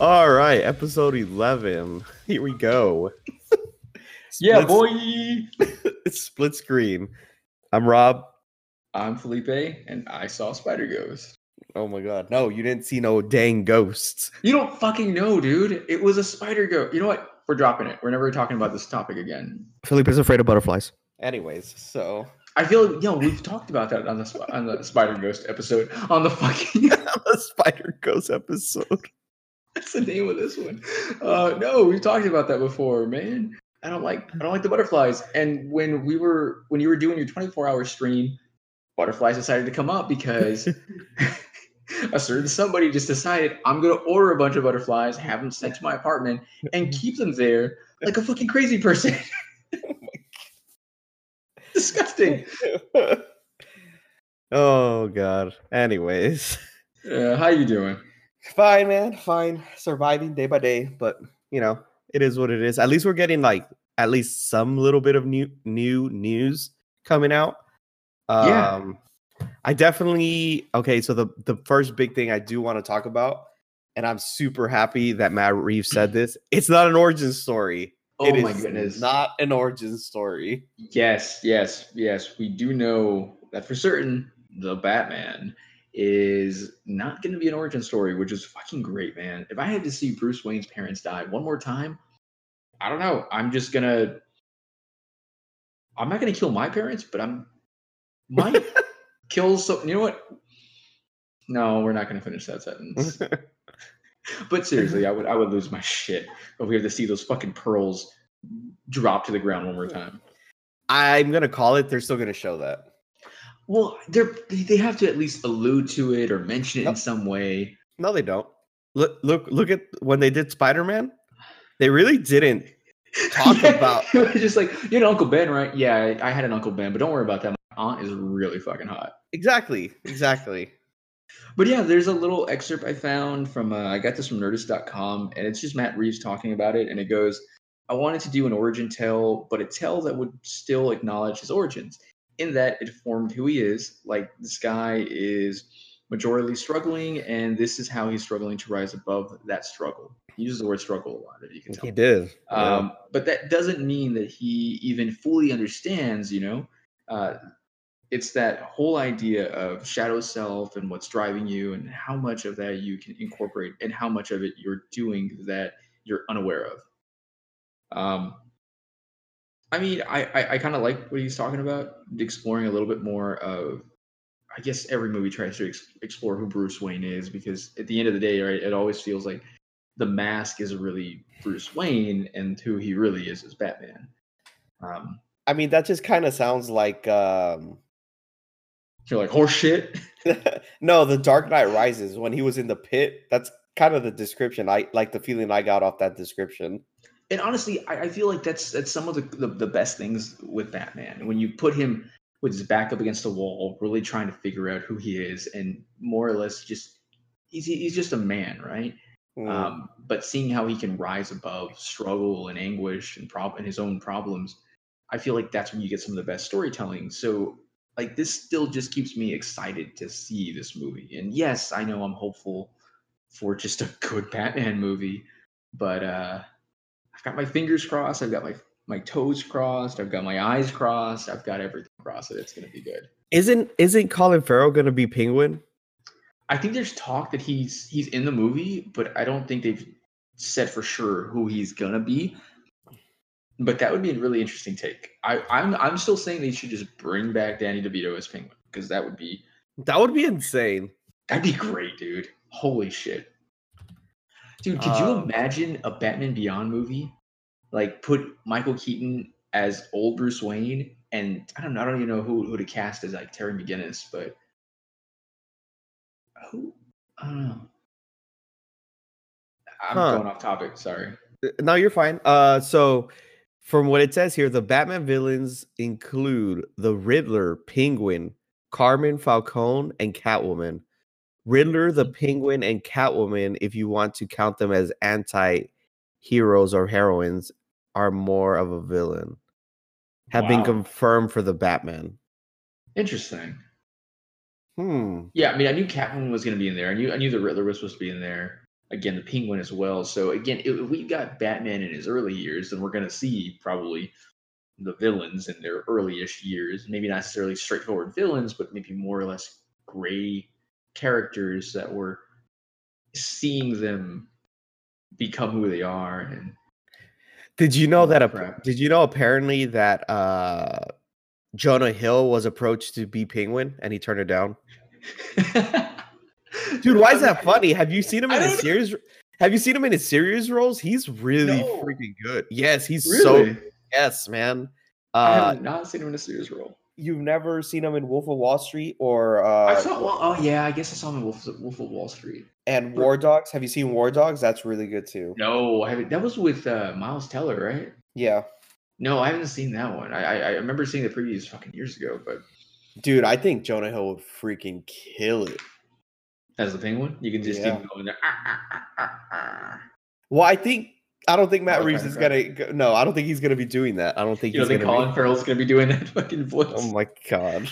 All right, episode 11. Here we go. Yeah, boy. It's split screen. I'm Rob. I'm Felipe, and I saw Spider Ghost. Oh my god. No, you didn't see no dang ghosts. You don't fucking know, dude. It was a spider ghost. You know what? We're dropping it. We're never talking about this topic again. Felipe is afraid of butterflies. Anyways, so I feel, you know, we've talked about that on the sp- on the Spider Ghost episode. On the fucking, a spider ghost episode. That's the name of this one. Uh, no, we've talked about that before, man. I don't like, I don't like the butterflies. And when we were, when you were doing your 24 hour stream, butterflies decided to come up because a certain somebody just decided I'm gonna order a bunch of butterflies, have them sent to my apartment, and keep them there like a fucking crazy person. Disgusting. oh god. Anyways. Uh, how you doing? Fine, man. Fine. Surviving day by day, but you know, it is what it is. At least we're getting like at least some little bit of new new news coming out. Yeah. Um I definitely okay, so the the first big thing I do want to talk about and I'm super happy that Matt Reeves said this. It's not an origin story. Oh It my is goodness! Not an origin story. Yes, yes, yes. We do know that for certain the Batman is not going to be an origin story, which is fucking great, man. If I had to see Bruce Wayne's parents die one more time, I don't know. I'm just gonna. I'm not gonna kill my parents, but I'm might kill so. You know what? No, we're not gonna finish that sentence. but seriously, I would I would lose my shit if we have to see those fucking pearls drop to the ground one more time. I'm gonna call it. They're still gonna show that. Well, they're they they have to at least allude to it or mention it in some way. No, they don't. Look, look, look at when they did Spider Man. They really didn't talk Yeah, about. it was just like you know Uncle Ben, right? Yeah, I, I had an Uncle Ben, but don't worry about that. My aunt is really fucking hot. Exactly, exactly. But yeah, there's a little excerpt I found from uh, I got this from Nerdist.com, and it's just Matt Reeves talking about it, and it goes, "I wanted to do an origin tale, but a tale that would still acknowledge his origins, in that it formed who he is. Like this guy is majorly struggling, and this is how he's struggling to rise above that struggle. He uses the word struggle a lot, if you can tell. He did. yeah. Um, but that doesn't mean that he even fully understands, you know. Uh, it's that whole idea of shadow self and what's driving you and how much of that you can incorporate and how much of it you're doing that you're unaware of. Um, I mean, I, I, I kind of like what he's talking about, exploring a little bit more of, I guess every movie tries to ex- explore who Bruce Wayne is because at the end of the day, right, it always feels like the mask is really Bruce Wayne and who he really is is Batman. Um, I mean, that just kind of sounds like. um you're like horse shit. No, the Dark Knight Rises when he was in the pit. That's kind of the description. I like the feeling I got off that description. And honestly, I, I feel like that's that's some of the, the the best things with Batman. When you put him with his back up against the wall, really trying to figure out who he is, and more or less just he's he's just a man, right? Mm. Um, but seeing how he can rise above struggle and anguish and prob and his own problems, I feel like that's when you get some of the best storytelling. So like this still just keeps me excited to see this movie. And yes, I know I'm hopeful for just a good Batman movie, but uh got my fingers crossed, I've got my my toes crossed, I've got my eyes crossed, I've got everything crossed that it's gonna be good. Isn't isn't Colin Farrell gonna be Penguin? I think there's talk that he's he's in the movie, but I don't think they've said for sure who he's gonna be. But that would be a really interesting take. I, I'm I'm still saying they should just bring back Danny DeVito as Penguin because that would be That would be insane. that'd be great, dude. Holy shit, dude! Could you Um, imagine a Batman Beyond movie? Like put Michael Keaton as old Bruce Wayne, and I don't know, I don't even know who who to cast as like Terry McGinnis, but who I don't know. I'm Huh. going off topic. Sorry. No, you're fine. Uh, so from what it says here, the Batman villains include the Riddler, Penguin, Carmine Falcone, and Catwoman. Riddler, the Penguin, and Catwoman, if you want to count them as anti heroes or heroines, are more of a villain. Have been confirmed for the Batman. Interesting. Hmm. Yeah, I mean, I knew Catwoman was going to be in there. I knew I knew the Riddler was supposed to be in there. again the Penguin as well. So again, if we got Batman in his early years, then we're gonna see probably the villains in their early-ish years. Maybe not necessarily straightforward villains, but maybe more or less gray characters that we're seeing them become who they are and Did you know that? A, did you know apparently that uh, Jonah Hill was approached to be Penguin and he turned it down? Dude, why is that funny? Have you seen him in his series? Have you seen him in his series roles? He's really No. freaking good. Yes, he's Really? so yes, man. I Uh, have not seen him in a serious role. You've never seen him in Wolf of Wall Street or uh, I saw. Well, oh yeah, I guess I saw him in Wolf, Wolf of Wall Street. and War Dogs. Have you seen War Dogs? That's really good too. No, I haven't. That was with uh, Miles Teller, right? Yeah, No, I haven't seen that one. I, I I remember seeing the previews fucking years ago, but dude, I think Jonah Hill would freaking kill it. as the penguin, you can just Yeah. keep going there. Ah, ah, ah, ah, ah. Well, I think I don't think Matt Oh, Reeves is okay. gonna. Go, no, I don't think he's gonna be doing that. I don't think You don't he's think gonna. Colin Farrell's gonna be doing that fucking voice? Oh my god.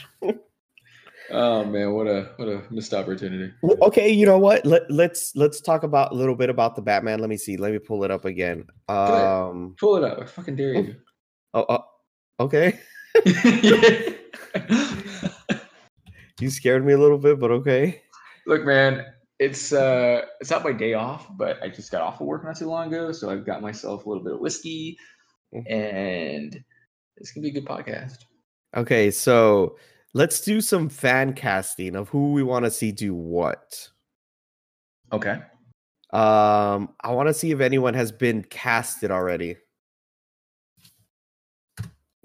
Oh man, what a what a missed opportunity. Well, okay, you know what? Let, let's let's talk about a little bit about the Batman. Let me see. Let me pull it up again. Um. Pull it up. I fucking dare you. Oh. oh okay. You scared me a little bit, but okay. Look, man, it's uh it's not my day off, but I just got off of work not too long ago, so I've got myself a little bit of whiskey, Mhm. and it's gonna be a good podcast. Okay, so let's do some fan casting of who we want to see do what. Okay. Um, I want to see if anyone has been casted already.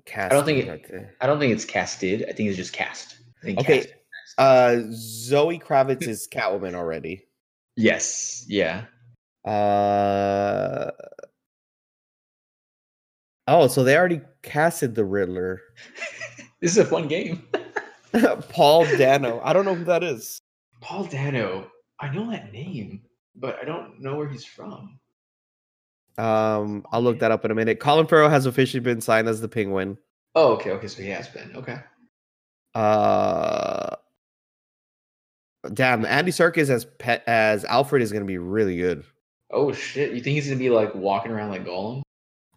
Casted don't think it- there. I don't think it's casted. I think it's just cast. I think Okay. cast. Uh, Zoe Kravitz is Catwoman already. Yes. Yeah. Uh. Oh, so they already casted the Riddler. This is a fun game. Paul Dano. I don't know who that is. Paul Dano. I know that name, but I don't know where he's from. Um, I'll look that up in a minute. Colin Farrell has officially been signed as the Penguin. Oh, okay. Okay. So he has been. Okay. Uh, damn, Andy Serkis as pet as Alfred is gonna be really good. Oh shit! You think he's gonna be like walking around like Gollum?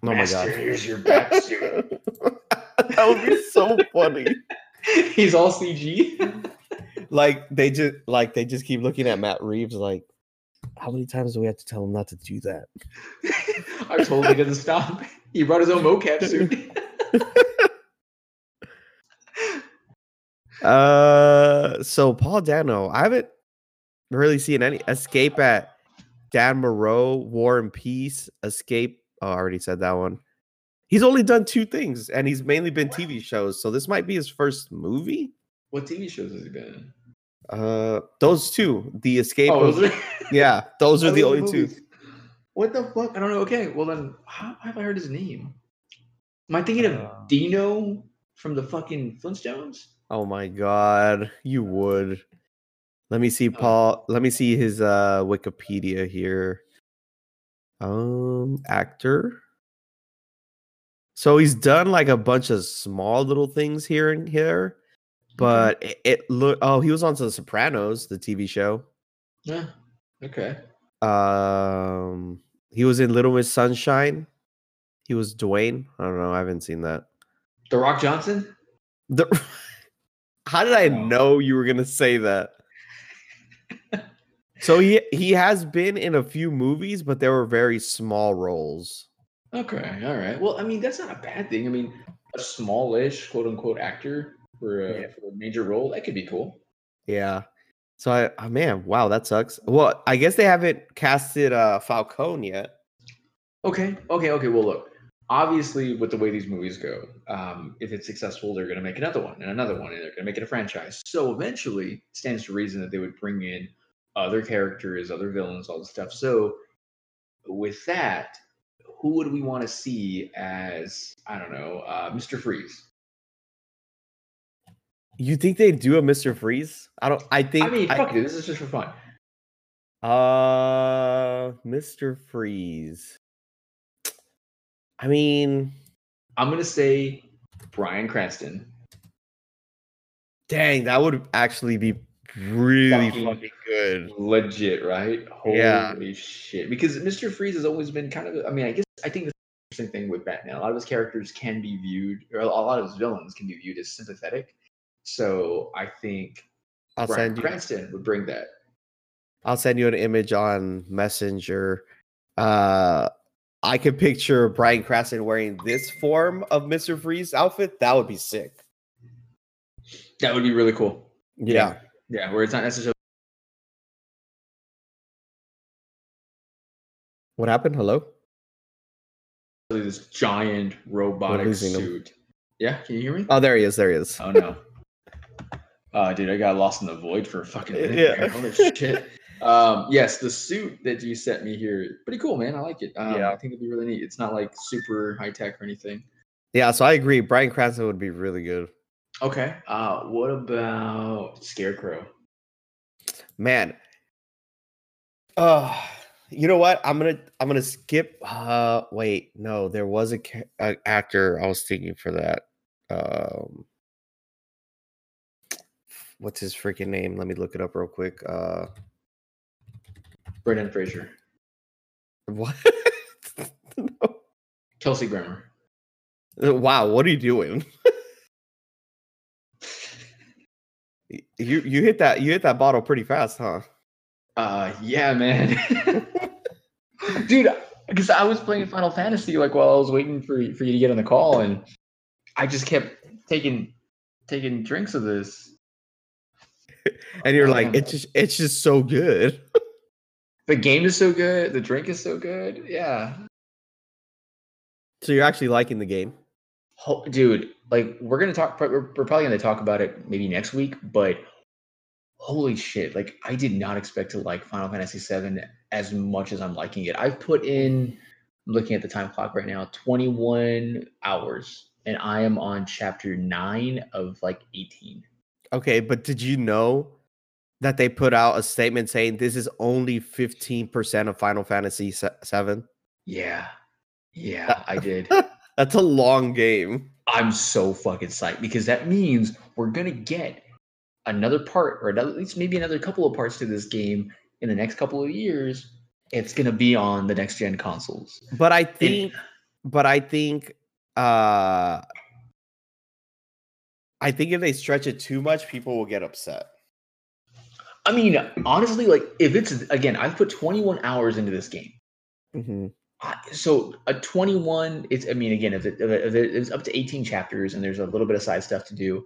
Oh my god, here's your bat suit. that would be so funny. he's all CG. Like they just like they just keep looking at Matt Reeves like, how many times do we have to tell him not to do that? I told him doesn't stop. He brought his own mocap suit. Uh, so Paul Dano, I haven't really seen any escape at Dannemora, War and Peace, Escape. Oh, I already said that one. He's only done two things, and he's mainly been TV shows. So this might be his first movie. what TV shows has he been in? Uh, those two, The Escape. Oh, of- yeah, those are the only two. What the fuck? I don't know. Okay, well then, how have I heard his name? Am I thinking Uh, of Dino from the fucking Flintstones? Oh my god, you would. Let me see Oh. Paul. Let me see his uh Wikipedia here. Um, actor. So he's done like a bunch of small little things here and here, but it, it look. Oh, he was on to The Sopranos, the TV show. Yeah. Okay. Um, he was in Little Miss Sunshine. He was Dwayne. I don't know. I haven't seen that. The Rock Johnson. The, how did I know you were gonna say that? so he he has been in a few movies, but they were very small roles. Okay. All right. Well, I mean, that's not a bad thing. I mean, a smallish quote unquote actor for a, Yeah. for a major role that could be cool. Yeah. So I oh man, wow, that sucks. Well, I guess they haven't casted uh Falcone yet. Okay. Okay. Okay. Well, look. Obviously, with the way these movies go, um, if it's successful, they're going to make another one and another one, and they're going to make it a franchise. So eventually, it stands to reason that they would bring in other characters, other villains, all this stuff. So, with that, who would we want to see as I don't know, uh, Mister Freeze? You think they'd do a Mr. Freeze? I don't I think I mean, fuck it. This is just for fun. uh Mr. Freeze. I mean, I'm going to say Bryan Cranston. dang, that would actually be really Fucking- fucking good. legit, right? Holy Yeah. shit! Because Mister Freeze has always been kind of. I mean, I guess I think the interesting thing with Batman, a lot of his characters can be viewed, or a lot of his villains can be viewed as sympathetic. So I think I'll send you. Cranston would bring that. I'll send you an image on Messenger. Uh, I could picture Bryan Cranston wearing this form of Mister Freeze outfit. That would be sick. That would be really cool. Yeah. Yeah, where it's not necessarily What happened? Hello. this giant robotic losing him. suit. Yeah, can you hear me? Oh, there he is. There he is. Oh no. Uh, dude, I got lost in the void for a fucking minute. Yeah. Holy shit. Um, yes, the suit that you sent me here, pretty cool, man. I like it. Um, Yeah. I think it'd be really neat. It's not like super high tech or anything. Yeah. So I agree. Bryan Cranston would be really good. Okay. Uh, what about Scarecrow? Man. Uh you know what? I'm gonna I'm gonna skip. Uh, wait, no, there was a, ca- a actor I was thinking for that. Um, what's his freaking name? Let me look it up real quick. Uh, Brendan Fraser, what? Kelsey Grammer. Wow, what are you doing? You you hit that you hit that bottle pretty fast, huh? Uh, yeah, man. Dude, because I was playing Final Fantasy like while I was waiting for for you to get on the call, and I just kept taking taking drinks of this. And you're like, Um, it's just it's just so good. The game is so good. The drink is so good. Yeah, So you're actually liking the game? Ho- dude. Like we're gonna talk. We're, we're probably gonna talk about it maybe next week. But holy shit! Like I did not expect to like Final Fantasy VII as much as I'm liking it. I've put in. I'm looking at the time clock right now. 21 hours, and I am on chapter nine of like 18. Okay, but did you know that they put out a statement saying this is only 15% of Final Fantasy se- 7? Yeah, yeah, I did. That's a long game. I'm so fucking psyched because that means we're gonna get another part, or at least maybe another couple of parts to this game in the next couple of years. It's gonna be on the next gen consoles. But I think but I think uh I think if they stretch it too much, people will get upset. I mean, honestly, like if it's again, I've put 21 hours into this game. Mm-hmm. I- So a 21, it's I mean, again, if, it, if, it, if it's up to 18 chapters and there's a little bit of side stuff to do,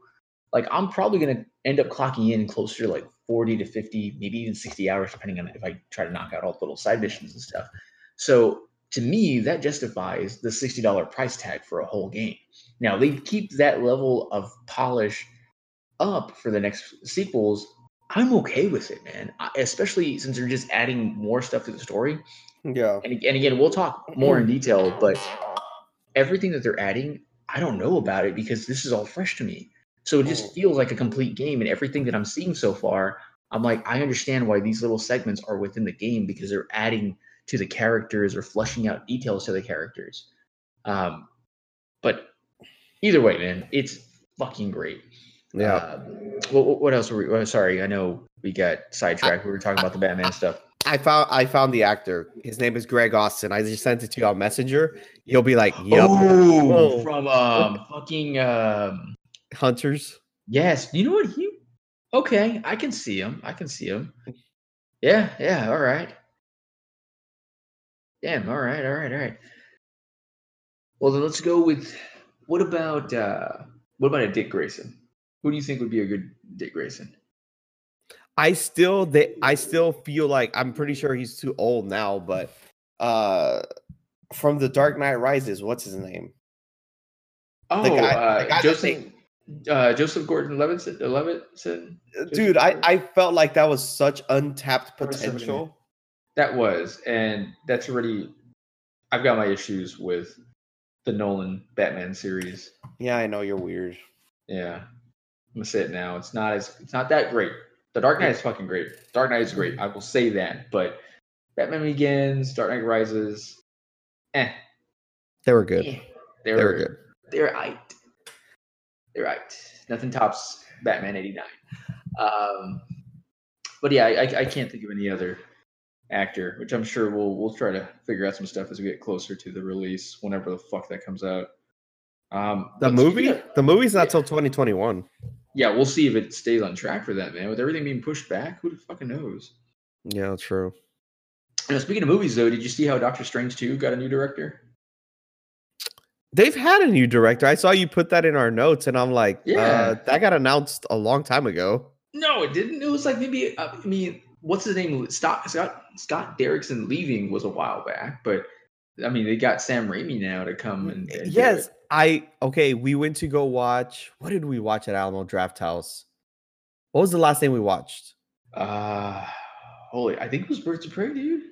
like I'm probably gonna end up clocking in closer to like 40 to 50, maybe even 60 hours, depending on if I try to knock out all the little side missions and stuff. So to me, that justifies the $60 price tag for a whole game. Now they keep that level of polish up for the next sequels. I'm okay with it, man. I, especially since they're just adding more stuff to the story Yeah. and, and again we'll talk more in detail but everything that they're adding i don't know about it because this is all fresh to me so it just Mm. feels like a complete game and everything that i'm seeing so far i'm like i understand why these little segments are within the game because they're adding to the characters or fleshing out details to the characters um, but either way man it's fucking great Yeah. uh, what, what else were we oh, sorry i know we got sidetracked we were talking about the batman stuff I found I found the actor. His name is Greg Austin. I just sent it to you on Messenger. You'll be like, "Yep, Oh, from um fucking um Hunters." yes. You know what he? Okay, I can see him. I can see him. Yeah, yeah. All right. Damn. All right. All right. All right. Well, then let's go with what about uh what about a Dick Grayson? Who do you think would be a good Dick Grayson? I still they I still feel like I'm pretty sure he's too old now, but uh from the Dark Knight Rises, what's his name? Oh, guy- the uh, guy that Joseph uh, Joseph Gordon Levinson. Levinson. Uh, Dude, I, I felt like that was such untapped What is somebody potential. That was, and that's already. I've got my issues with the Nolan Batman series. Yeah, I know you're weird. Yeah, I'm gonna say it now. It's not as it's not that great. The Dark Knight is fucking great. Dark Knight is great. I will say that. But Batman Begins, Dark Knight Rises, eh, They were good. eh, They were good. They're right. They're right. Nothing tops Batman '89. Um, but yeah, I, I can't think of any other actor, which I'm sure we'll we'll try to figure out some stuff as we get closer to the release, whenever the fuck that comes out. Um, The movie? of- The movie's not Yeah. till 2021. Yeah, we'll see if it stays on track for that, man. With everything being pushed back, who the fucking knows? Yeah, true. You know, speaking of movies, though, did you see how Doctor Strange 2 got a new director? They've had a new director. I saw you put that in our notes, and I'm like, yeah, Yeah. that got announced a long time ago. No, it didn't. It was like maybe, uh, I mean, what's his name? Scott, Scott, Scott Derrickson leaving was a while back, but I mean, they got Sam Raimi now to come and. and do yes. I okay. We went to go watch. What did we watch at Alamo Drafthouse? What was the last thing we watched? Uh, holy, I think it was Birds of Prey, dude.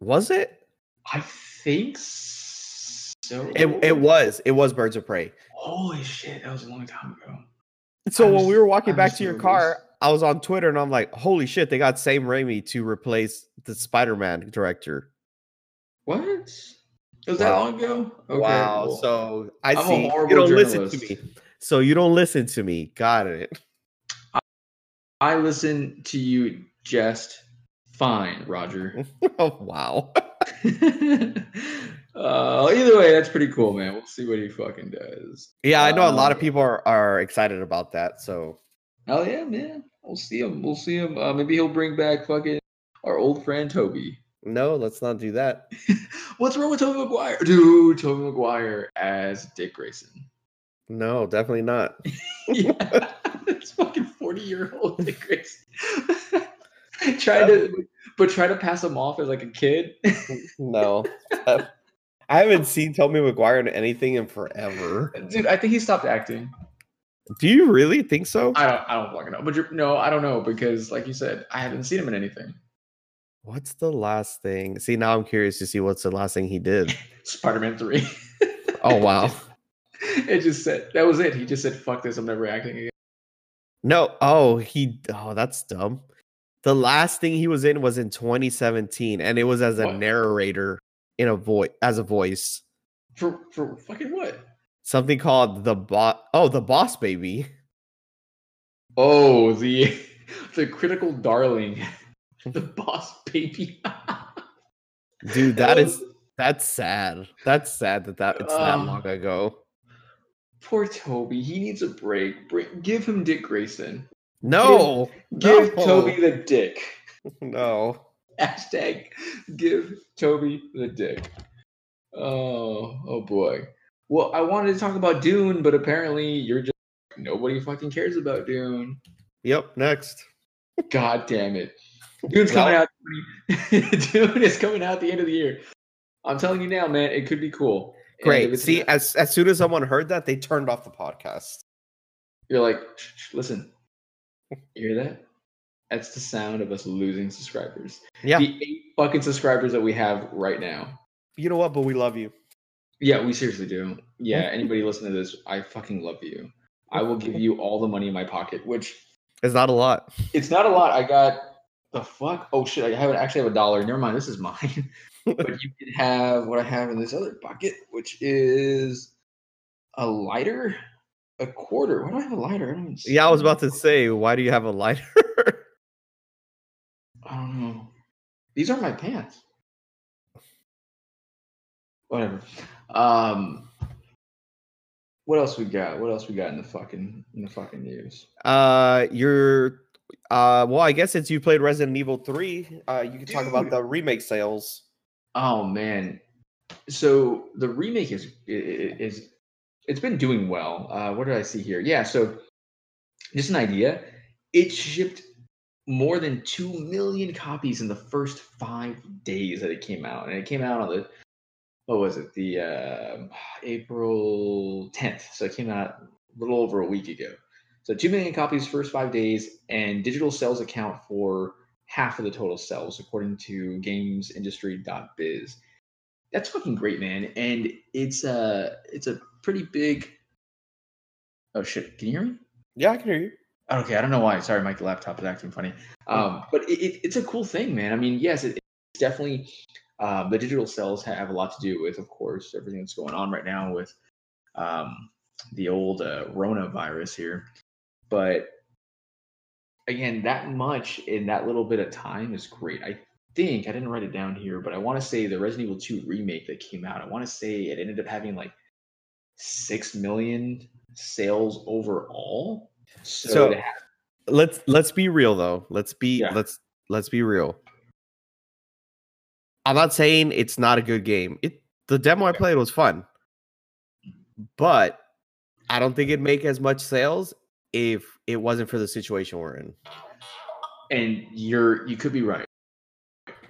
Was it? I think so. It it was. It was Birds of Prey. Holy shit, that was a long time ago. So I when we were walking I back to your car. I was on Twitter and I'm like, holy shit, they got Sam Raimi to replace the Spider-Man director. What? Was that Wow. long ago? Okay, wow. well, So I I'm see you don't listen to me. So you don't listen to me. Got it. I listen to you just fine, Roger. oh wow. uh, either way, that's pretty cool, man. We'll see what he fucking does. Yeah, I know a lot of Um, people are, are excited about that. So Oh yeah, man. We'll see him. We'll see him. Uh, maybe he'll bring back fucking our old friend Tobey. No, let's not do that. What's wrong with Tobey Maguire? Dude, Tobey Maguire as Dick Grayson. No, definitely not. yeah, it's fucking forty-year-old Dick Grayson. try to, but try to pass him off as like a kid. No. I haven't seen Tommy McGuire in anything in forever. Dude, I think he stopped acting. Do you really think so? I don't. I don't fucking know. But you're, no, I don't know because, like you said, I haven't seen him in anything. What's the last thing? See, now I'm curious to see what's the last thing he did. Spider-Man Three. Oh wow. it just said that was it. He just said, "Fuck this, I'm never acting again." No, oh, he oh, that's dumb. The last thing he was in was in 2017 and it was as a What? narrator in a voice as a voice. For for fucking what? Something called the boss Oh, the boss baby. Oh, the the critical darling, the boss baby. Dude, that is that's sad. That's sad that that it's that Uh, long ago. poor Tobey. He needs a break. Bring, give him Dick Grayson. No. Give no, Tobey the dick. No. Hashtag give Tobey the dick. Oh, oh boy. Well, I wanted to talk about Dune, but apparently you're just nobody fucking cares about Dune. Yep, next. God damn it. Dune's coming out. Dune is coming out at the end of the year. I'm telling you now, man, it could be cool. Great. See, as as soon as someone heard that, they turned off the podcast. you're like, "Shh, shh, listen, you hear that? That's the sound of us losing subscribers. Yeah. The eight fucking subscribers that we have right now. You know what? But we love you. Yeah, we seriously do. Yeah, mm-hmm. anybody listening to this, I fucking love you. I will give mm-hmm. you all the money in my pocket, which It's not a lot. it's not a lot. I got the fuck. Oh shit! I have actually have a dollar. Never mind. This is mine. but you can have what I have in this other bucket, which is a lighter, a quarter. Why do I have a lighter? I don't even Yeah, I was about to say, why do you have a lighter? I don't know. These are my pants. Whatever. Um. What else we got? What else we got in the fucking in the fucking news? uh you're uh well, I guess since you played Resident Evil 3, uh you can talk about the remake sales. Oh man. So the remake is is it's been doing well. Uh what did I see here? Yeah, so just an idea. It shipped more than 2 million copies in the first 5 days that it came out. And it came out on the what was it? The uh, April 10th. So it came out a little over a week ago. So 2 million copies first 5 days and digital sales account for half of the total sales according to gamesindustry.biz. That's fucking great, man. And it's a it's a pretty big Oh shit, can you hear me? Yeah, I can hear you. Okay, I don't know why. Sorry, my laptop is acting funny. Um, but it, it, it's a cool thing, man. I mean, yes, it, it's definitely um, the digital sales have a lot to do with, of course, everything that's going on right now with um, the old uh, Rona virus here. But again, that much in that little bit of time is great. I think I didn't write it down here, but I want to say the Resident Evil 2 remake that came out, I want to say it ended up having like six million sales overall. So, So- have- let's let's be real though. Let's be Yeah. let's let's be real. I'm not saying it's not a good game. It the demo I played was fun. But I don't think it'd make as much sales if it wasn't for the situation we're in. and you're you could be right.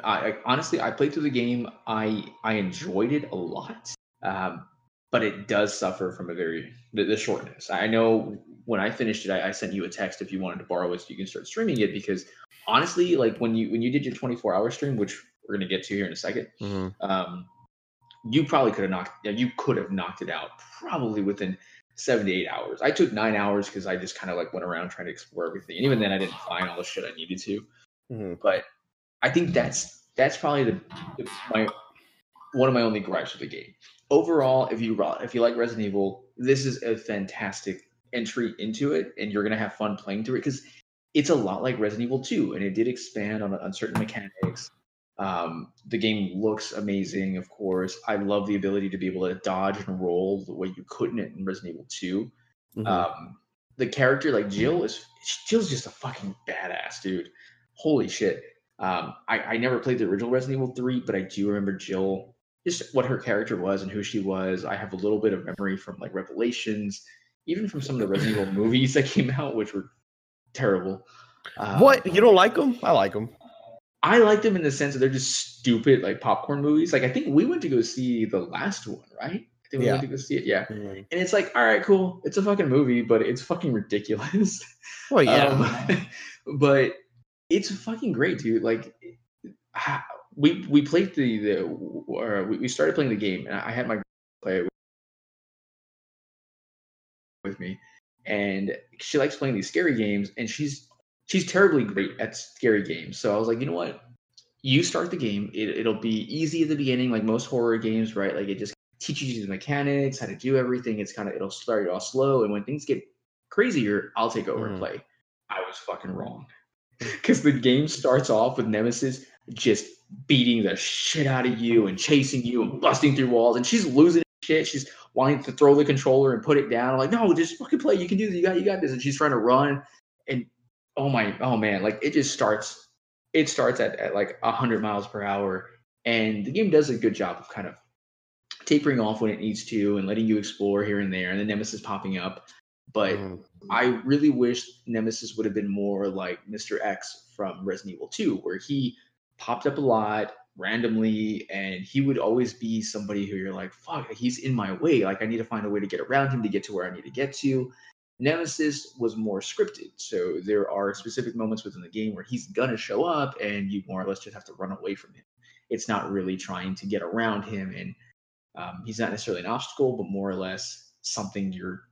I, I honestly I played through the game. I I enjoyed it a lot, um, but it does suffer from a very the, the shortness. I know when I finished it, I, I sent you a text if you wanted to borrow it so you can start streaming it because honestly, like when you when you did your 24 hour stream, which we're gonna get to here in a 2nd um, you probably could have knocked yeah, you could have knocked it out probably within seven to eight hours. I took nine hours because I just kind of like went around trying to explore everything, and even then I didn't find all the shit I needed to Mhm. but I think that's that's probably the, the my one of my only gripes with the game. Overall, if you if you like Resident Evil, this is a fantastic entry into it, and you're gonna have fun playing through it because it's a lot like Resident Evil 2, and it did expand on, on certain mechanics. Um, the game looks amazing, of course. I love the ability to be able to dodge and roll the way you couldn't in Resident Evil 2 Mhm. um the character like jill is jill's just a fucking badass dude holy shit um i i never played the original resident evil 3 but i do remember jill just what her character was and who she was i have a little bit of memory from like revelations even from some of the resident evil movies that came out which were terrible um, what you don't like them? I like them. I like them in the sense that they're just stupid like popcorn movies. Like i think we went to go see the last one right? I think we Yeah. went to go see it yeah. And it's like all right cool. It's a fucking movie but it's fucking ridiculous. Well, yeah. Um, but it's fucking great, dude. Like, we we played the the or we, we started playing the game, and I had my play it with me, and she likes playing these scary games, and she's she's terribly great at scary games. So I was like, you know what? You start the game. It, it'll be easy at the beginning, like most horror games, right? Like it just teaches you the mechanics, how to do everything. It's kind of it'll start off slow, and when things get crazier, I'll take over Mhm. and play. I was fucking wrong. Because the game starts off with Nemesis just beating the shit out of you and chasing you and busting through walls, and she's losing shit. She's wanting to throw the controller and put it down. I'm like, no, just fucking play. You can do this. You got, you got this. And she's trying to run, and oh my, oh man, like it just starts. It starts at, at like hundred miles per hour, and the game does a good job of kind of tapering off when it needs to and letting you explore here and there, and then Nemesis popping up. But Mhm. I really wish Nemesis would have been more like Mr. X from Resident Evil 2, where he popped up a lot randomly and he would always be somebody who you're like, fuck, he's in my way. Like, I need to find a way to get around him to get to where I need to get to. Nemesis was more scripted. So there are specific moments within the game where he's going to show up and you more or less just have to run away from him. It's not really trying to get around him. And um, he's not necessarily an obstacle, but more or less something you're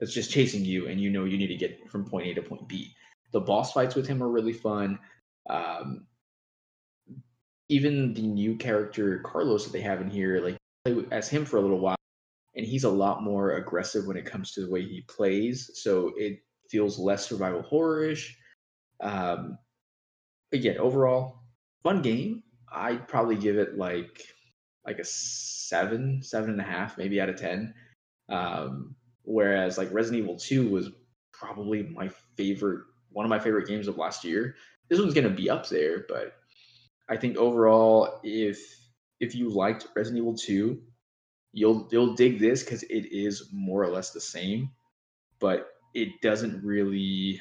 that's just chasing you and you know you need to get from point A to point B. The boss fights with him are really fun. Um, even the new character Carlos that they have in here, like play as him for a little while, and he's a lot more aggressive when it comes to the way he plays. So it feels less survival horror-ish. Um, again, overall, fun game. I'd probably give it like like a seven, seven and a half, maybe out of ten. Um, whereas like Resident Evil 2 was probably my favorite, one of my favorite games of last year. This one's gonna be up there, but I think overall, if if you liked Resident Evil 2, you'll you'll dig this because it is more or less the same, but it doesn't really.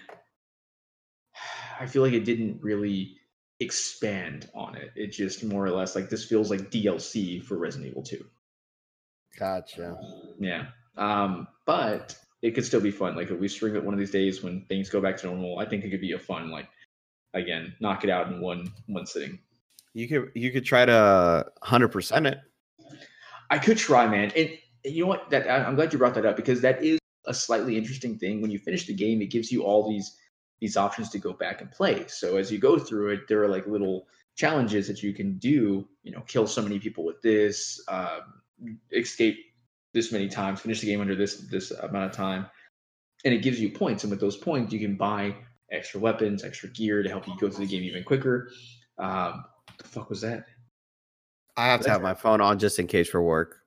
I feel like it didn't really expand on it. It just more or less like this feels like DLC for Resident Evil 2. Gotcha. Yeah. Um, but it could still be fun. Like if we stream it one of these days when things go back to normal, I think it could be a fun like again, knock it out in one one sitting. You could you could try to hundred percent it. I could try, man. And you know what? That I'm glad you brought that up because that is a slightly interesting thing. When you finish the game, it gives you all these these options to go back and play. So as you go through it, there are like little challenges that you can do. You know, kill so many people with this, um, escape this many times, finish the game under this this amount of time, and it gives you points. And with those points, you can buy extra weapons, extra gear to help you go through the game even quicker. Um, the fuck was that? I have to have my phone on just in case for work.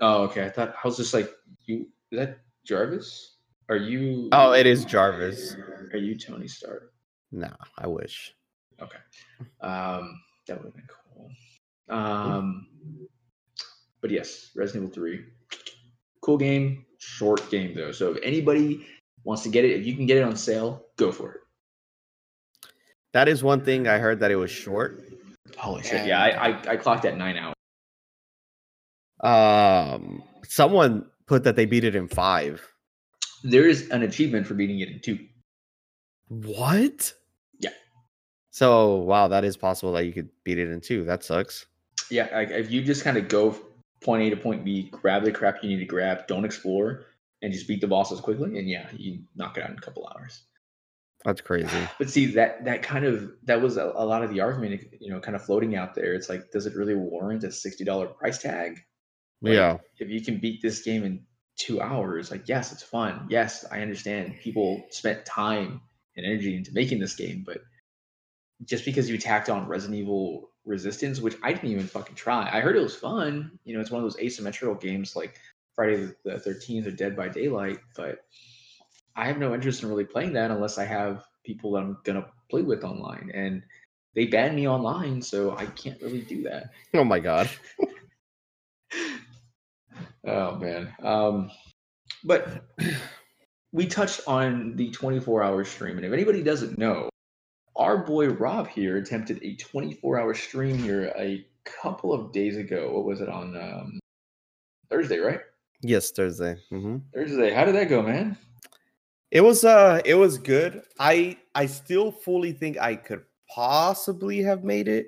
Oh, okay. I thought I was just like you. Is that Jarvis? Are you? Oh, it is Jarvis. Are you Tony Stark? No, I wish. Okay. Um, that would have been cool. Um, but yes, Resident Evil Three, cool game. Short game though, so if anybody wants to get it, if you can get it on sale, go for it. That is one thing I heard that it was short. Holy shit! Yeah, I, I I clocked at nine hours. Um, someone put that they beat it in five. There is an achievement for beating it in two. What? Yeah. So wow, that is possible that you could beat it in two. That sucks. Yeah, like if you just kind of go point A to point B, grab the crap you need to grab, don't explore, and just beat the bosses quickly, and yeah, you knock it out in a couple hours. That's crazy. But see that that kind of that was a, a lot of the argument, you know, kind of floating out there. It's like, does it really warrant a sixty dollar price tag? Like, yeah. If you can beat this game in two hours, like yes, it's fun. Yes, I understand people spent time and energy into making this game, but just because you tacked on Resident Evil Resistance, which I didn't even fucking try, I heard it was fun. You know, it's one of those asymmetrical games like Friday the Thirteenth or Dead by Daylight, but I have no interest in really playing that unless I have people that I'm gonna play with online, and they banned me online, so I can't really do that. Oh my god. oh man. Um, but we touched on the 24 hour stream, and if anybody doesn't know, our boy Rob here attempted a 24 hour stream here a couple of days ago. What was it on um, Thursday, right? Yes, Thursday. Mm-hmm. Thursday. How did that go, man? It was uh it was good. I I still fully think I could possibly have made it,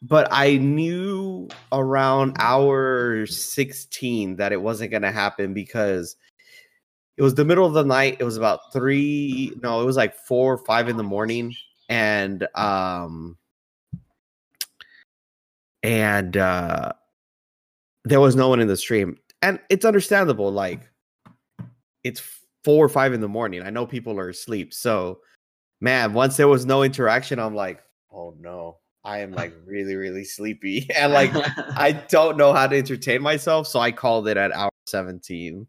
but I knew around hour 16 that it wasn't gonna happen because it was the middle of the night. It was about three, no, it was like four or five in the morning, and um and uh there was no one in the stream. And it's understandable, like it's four or five in the morning. I know people are asleep. So, man, once there was no interaction, I'm like, oh no, I am like really, really sleepy. And like, I don't know how to entertain myself. So I called it at hour 17.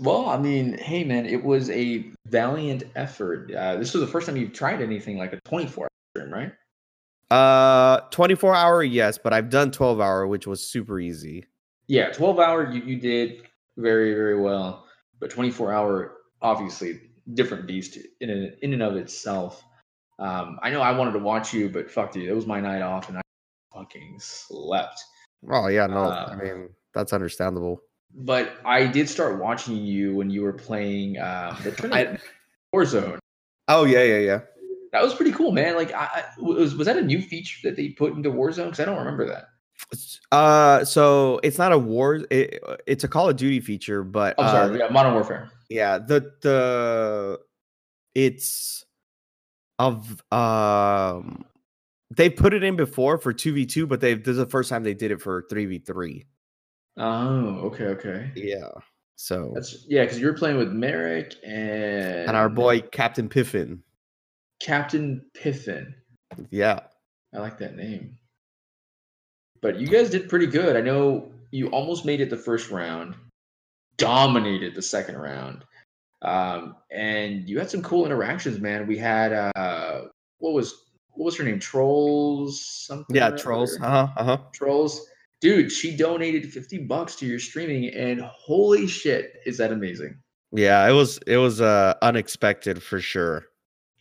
Well, I mean, hey, man, it was a valiant effort. Uh, this was the first time you've tried anything like a 24 hour stream, right? Uh, 24 hour, yes, but I've done 12 hour, which was super easy. Yeah, 12 hour, you, you did very, very well but 24 hour obviously different beast in a, in and of itself. Um, I know I wanted to watch you, but fuck you, it was my night off and I fucking slept. Oh yeah, no, uh, I mean that's understandable. But I did start watching you when you were playing uh, the tournament Warzone. Oh yeah, yeah, yeah. That was pretty cool, man. Like, I, I was was that a new feature that they put into Warzone? Because I don't remember that. Uh, so it's not a war. It, it's a Call of Duty feature, but I'm sorry, uh, yeah, Modern Warfare. Yeah, the the it's of um they put it in before for two v two, but they this is the first time they did it for three v three. Oh, okay, okay. Yeah. So that's yeah, because you're playing with Merrick and and our boy Captain Piffin. Captain Piffin. Yeah. I like that name. But you guys did pretty good. I know you almost made it the first round, dominated the second round, um, and you had some cool interactions, man. We had uh, what was what was her name? Trolls something. Yeah, trolls. Uh huh. Uh huh. Trolls. Dude, she donated fifty bucks to your streaming, and holy shit, is that amazing! Yeah, it was it was uh unexpected for sure.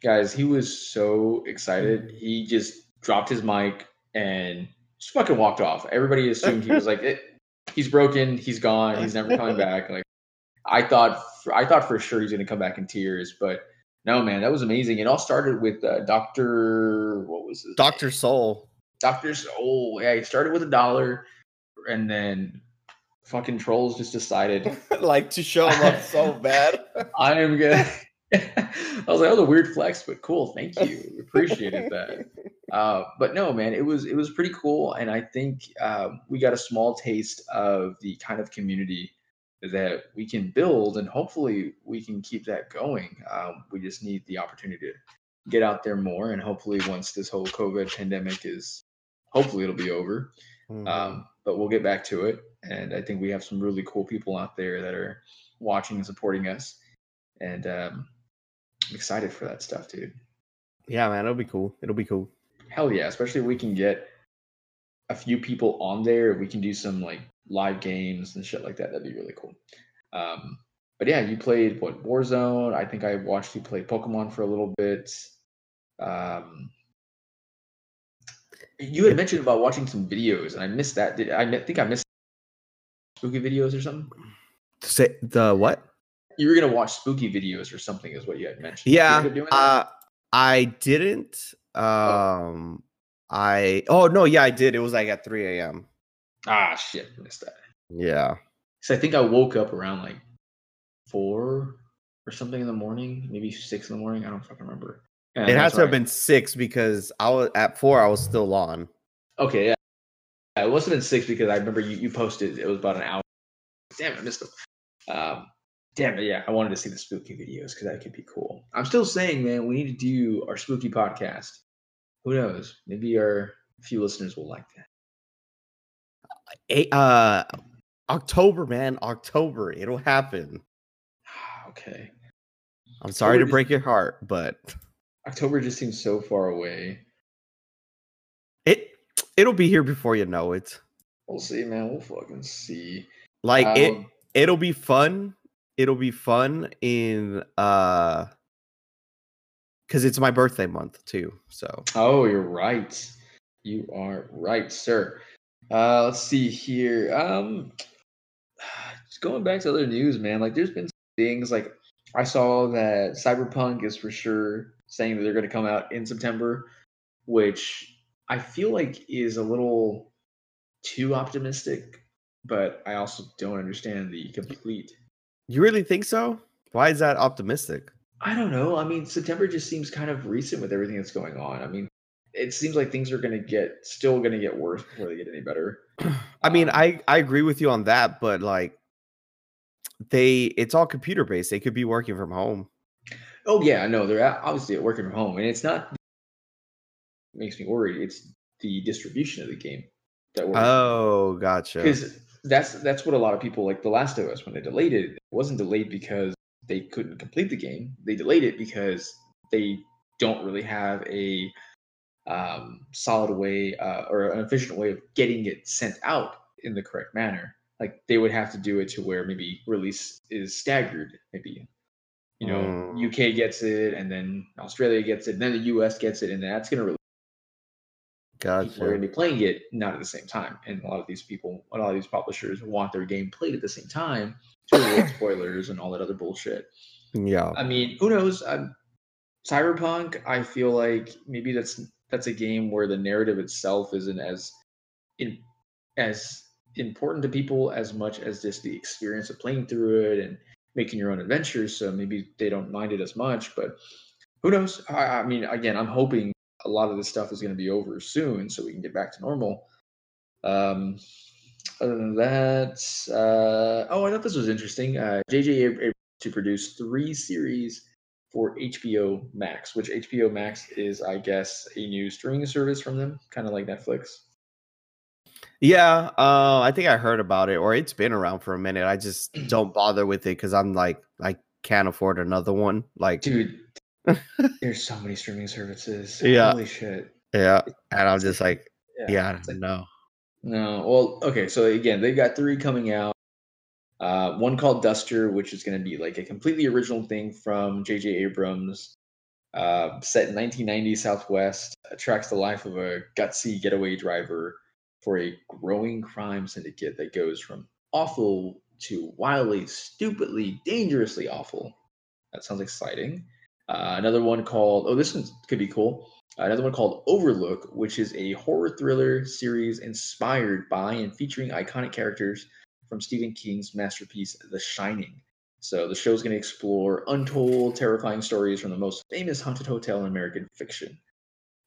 Guys, he was so excited. He just dropped his mic and just fucking walked off. Everybody assumed he was like, he's broken, he's gone, he's never coming back. Like, I thought, I thought for sure he's gonna come back in tears, but no, man, that was amazing. It all started with uh, Doctor, what was it? Doctor Soul. Doctor Soul. Yeah, he started with a dollar, and then fucking trolls just decided like to show him up so bad. I am gonna. I was like, that was a weird flex, but cool. Thank you. Appreciated that. Uh, but no, man, it was it was pretty cool, and I think uh, we got a small taste of the kind of community that we can build, and hopefully we can keep that going. Um, we just need the opportunity to get out there more, and hopefully once this whole COVID pandemic is, hopefully it'll be over. Mhm. Um, but we'll get back to it. And I think we have some really cool people out there that are watching and supporting us. And um, I'm excited for that stuff, dude. yeah, man, it'll be cool. It'll be cool. Hell yeah! Especially if we can get a few people on there. We can do some like live games and shit like that. That'd be really cool. Um, but yeah, you played what Warzone? I think I watched you play Pokemon for a little bit. Um, you had mentioned about watching some videos, and I missed that. Did I think I missed spooky videos or something? Say the what? You were gonna watch spooky videos or something, is what you had mentioned. Yeah, end up doing that? uh, I didn't. Um, I oh no, yeah, I did. It was like at three a.m. ah, shit, missed that. Yeah, So I think I woke up around like four or something in the morning, maybe six in the morning. I don't fucking remember. It has to have been six because I was at four. I was still on. okay. Yeah, Yeah, it must have been six because I remember you, you posted it was about an hour. Damn, I missed them. Um, damn it, yeah, I wanted to see the spooky videos because that could be cool. I'm still saying, man, we need to do our spooky podcast. Who knows? Maybe our few listeners will like that. Eight, uh, October, man, October. It'll happen. okay. I'm sorry to October is- break your heart, but October just seems so far away. it it'll be here before you know it. We'll see, man. We'll fucking see. Like it Um, it'll be fun. It'll be fun in uh because it's my birthday month too. So Oh, you're right. You are right, sir. Uh, let's see here. Um, just going back to other news, man. Like, there's been things like I saw that Cyberpunk is for sure saying that they're going to come out in September, which I feel like is a little too optimistic. But I also don't understand the complete. you really think so? Why is that optimistic? I don't know. I mean, September just seems kind of recent with everything that's going on. I mean, it seems like things are going to get still going to get worse before they get any better. I mean, Um, I I agree with you on that, but like they it's all computer based. They could be working from home. Oh yeah, no, they're obviously working from home, and it's not makes me worried. It's the distribution of the game that worries. Oh, gotcha. because that's that's what a lot of people like The Last of Us when they delayed it. It wasn't delayed because they couldn't complete the game. They delayed it because they don't really have a um, solid way uh, or an efficient way of getting it sent out in the correct manner. Like they would have to do it to where maybe release is staggered. Maybe you know Mm. UK gets it, and then Australia gets it, and then the US gets it, and that's going to release. really people are going to be playing it not at the same time. And a lot of these people, a lot of these publishers want their game played at the same time to spoilers and all that other bullshit. Yeah. I mean, who knows? Um Cyberpunk, I feel like maybe that's that's a game where the narrative itself isn't as in as important to people as much as just the experience of playing through it and making your own adventures. So maybe they don't mind it as much. But who knows? I, I mean, again, I'm hoping a lot of this stuff is going to be over soon, so we can get back to normal. Um, other than that, uh, oh, I thought this was interesting. Uh, JJ Abrams to produce three series for HBO Max, which HBO Max is, I guess, a new streaming service from them, kind of like Netflix. Yeah, uh, I think I heard about it, or it's been around for a minute. I just don't bother with it because I'm like, I can't afford another one. Like, Dude, there's so many streaming services. Yeah. Holy shit. yeah, and I'm just like, yeah, it's like- no. No, well, okay. So again, they've got three coming out. Uh, one called Duster, which is going to be like a completely original thing from J.J. Abrams, uh, set in 1990 Southwest, uh, tracks the life of a gutsy getaway driver for a growing crime syndicate that goes from awful to wildly, stupidly, dangerously awful. That sounds exciting. Uh, another one called oh, this one could be cool. Another one called Overlook, which is a horror thriller series inspired by and featuring iconic characters from Stephen King's masterpiece, The Shining. So the show's going to explore untold, terrifying stories from the most famous haunted hotel in American fiction.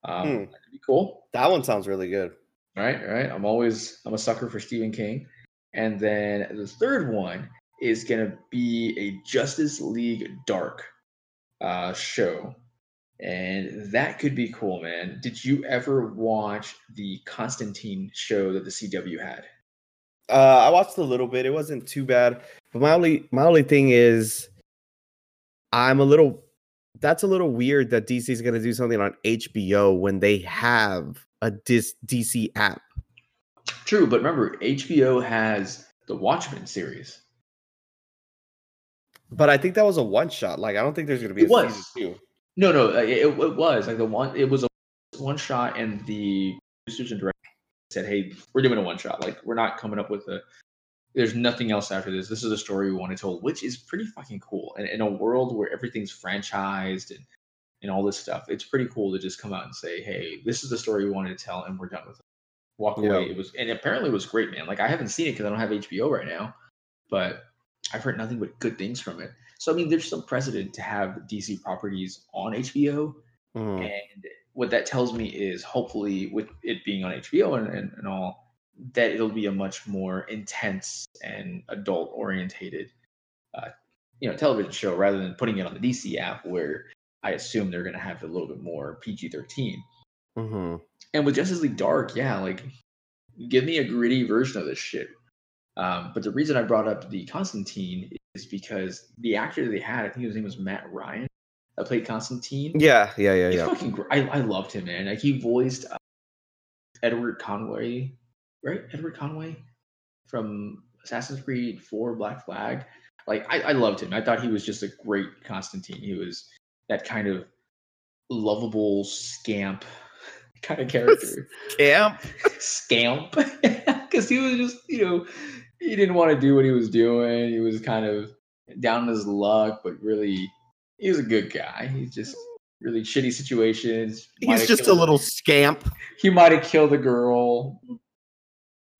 Um, Hmm. That could be cool. That one sounds really good. All right, all right. I'm always I'm a sucker for Stephen King. And then the third one is going to be a Justice League Dark uh, show. And that could be cool, man. Did you ever watch the Constantine show that the CW had? Uh, I watched a little bit. It wasn't too bad. But my only my only thing is, I'm a little. That's a little weird that DC is going to do something on HBO when they have a dis, DC app. True, but remember, HBO has the Watchmen series. But I think that was a one shot. Like I don't think there's going to be It a was. season two. No, no, uh, it, it was like the one. It was a one shot, and the producers and directors said, "Hey, we're doing a one shot. Like we're not coming up with a. There's nothing else after this. This is a story we want to tell, which is pretty fucking cool. And in a world where everything's franchised and and all this stuff, it's pretty cool to just come out and say, "Hey, this is the story we wanted to tell, and we're done with it." Walk Yeah. away. It was, and apparently it was great, man. Like I haven't seen it because I don't have HBO right now, but I've heard nothing but good things from it. So I mean, there's some precedent to have DC properties on HBO, Mhm. and what that tells me is hopefully with it being on HBO and, and, and all, that it'll be a much more intense and adult orientated, uh, you know, television show rather than putting it on the DC app where I assume they're going to have a little bit more PG-13. Mhm. And with Justice League Dark, yeah, like give me a gritty version of this shit. Um, but the reason I brought up the Constantine is because the actor they had, I think his name was Matt Ryan, that played Constantine. Yeah, yeah, yeah, He's yeah. fucking gr- I, I loved him, man. Like he voiced uh, Edward Kenway, right? Edward Kenway from Assassin's Creed 4 Black Flag. Like I, I loved him. I thought he was just a great Constantine. He was that kind of lovable scamp kind of character. Camp. scamp. Because he was just, you know, he didn't want to do what he was doing. He was kind of down on his luck, but really he was a good guy. He's just really shitty situations. Might He's just a little scamp. He might have killed a girl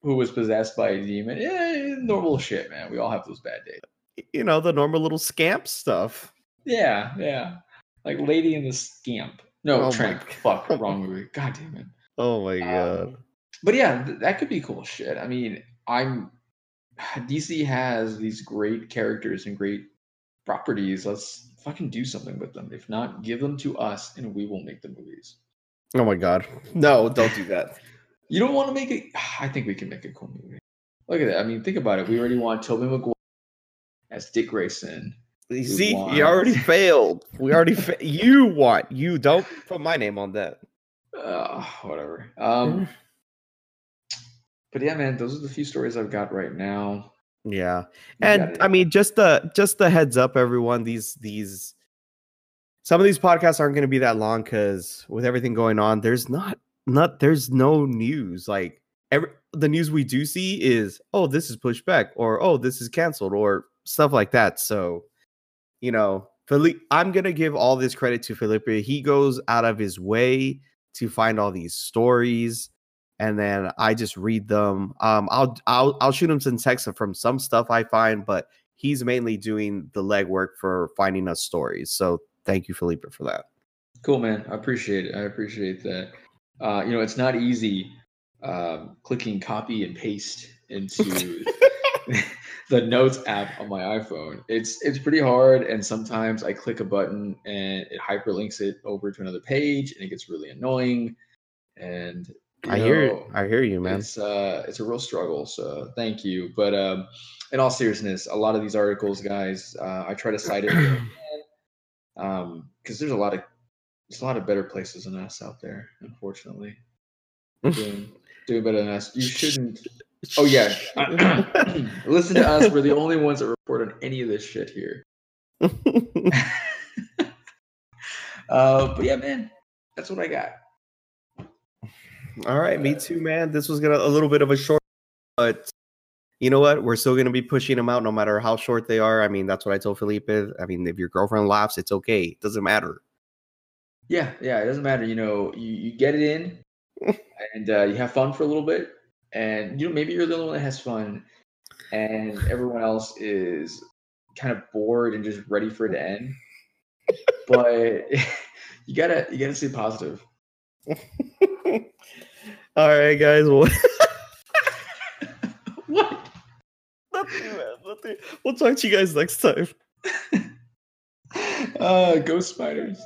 who was possessed by a demon. Yeah, normal shit, man. We all have those bad days. You know, the normal little scamp stuff. Yeah, yeah. Like Lady and the Scamp. No, Oh Trank. Fuck, wrong movie. God damn it. Oh my god. Um, but yeah, th- that could be cool shit. I mean, I'm DC has these great characters and great properties. Let's fucking do something with them. If not, give them to us and we will make the movies. Oh my god. No, don't do that. You don't want to make it I think we can make a cool movie. Look at that. I mean, think about it. We already want Tobey Maguire as Dick Grayson. You see, want- you already failed. We already fa- you want. You don't put my name on that. Uh, whatever. Um but yeah, man, those are the few stories I've got right now. Yeah. And. I mean, just the just the heads up, everyone. These these some of these podcasts aren't going to be that long because with everything going on, there's not not there's no news. Like every the news we do see is oh this is pushed back or oh this is canceled or stuff like that. So you know, Felipe, I'm gonna give all this credit to Felipe. He goes out of his way to find all these stories and then I just read them. Um, I'll I'll I'll shoot him some text from some stuff I find, but he's mainly doing the legwork for finding us stories. So thank you, Felipe, for that. Cool, man. I appreciate it. I appreciate that. Uh, you know, it's not easy um, clicking copy and paste into the notes app on my iPhone. It's it's pretty hard, and sometimes I click a button and it hyperlinks it over to another page, and it gets really annoying. And I hear know, I hear you, man. it's uh it's a real struggle. So thank you. But um, in all seriousness, a lot of these articles, guys, uh, I try to cite it where I can, um, because there's a lot of there's a lot of better places than us out there. Unfortunately, doing doing better than us. You shouldn't. Oh yeah, listen to us. We're the only ones that report on any of this shit here. Uh, but yeah, man, that's what I got. All right, me too, man. This was gonna a little bit of a short, but you know what? We're still gonna be pushing them out no matter how short they are. I mean, that's what I told Felipe. I mean, if your girlfriend laughs, it's okay. It doesn't matter. Yeah, yeah, it doesn't matter. You know, you, you get it in and uh, you have fun for a little bit. And, you know, maybe you're the only one that has fun and everyone else is kind of bored and just ready for it to end. But you gotta you gotta stay positive. All right, guys. Well, What? nothing, man. Nothing. We'll talk to you guys next time. Uh, ghost spiders.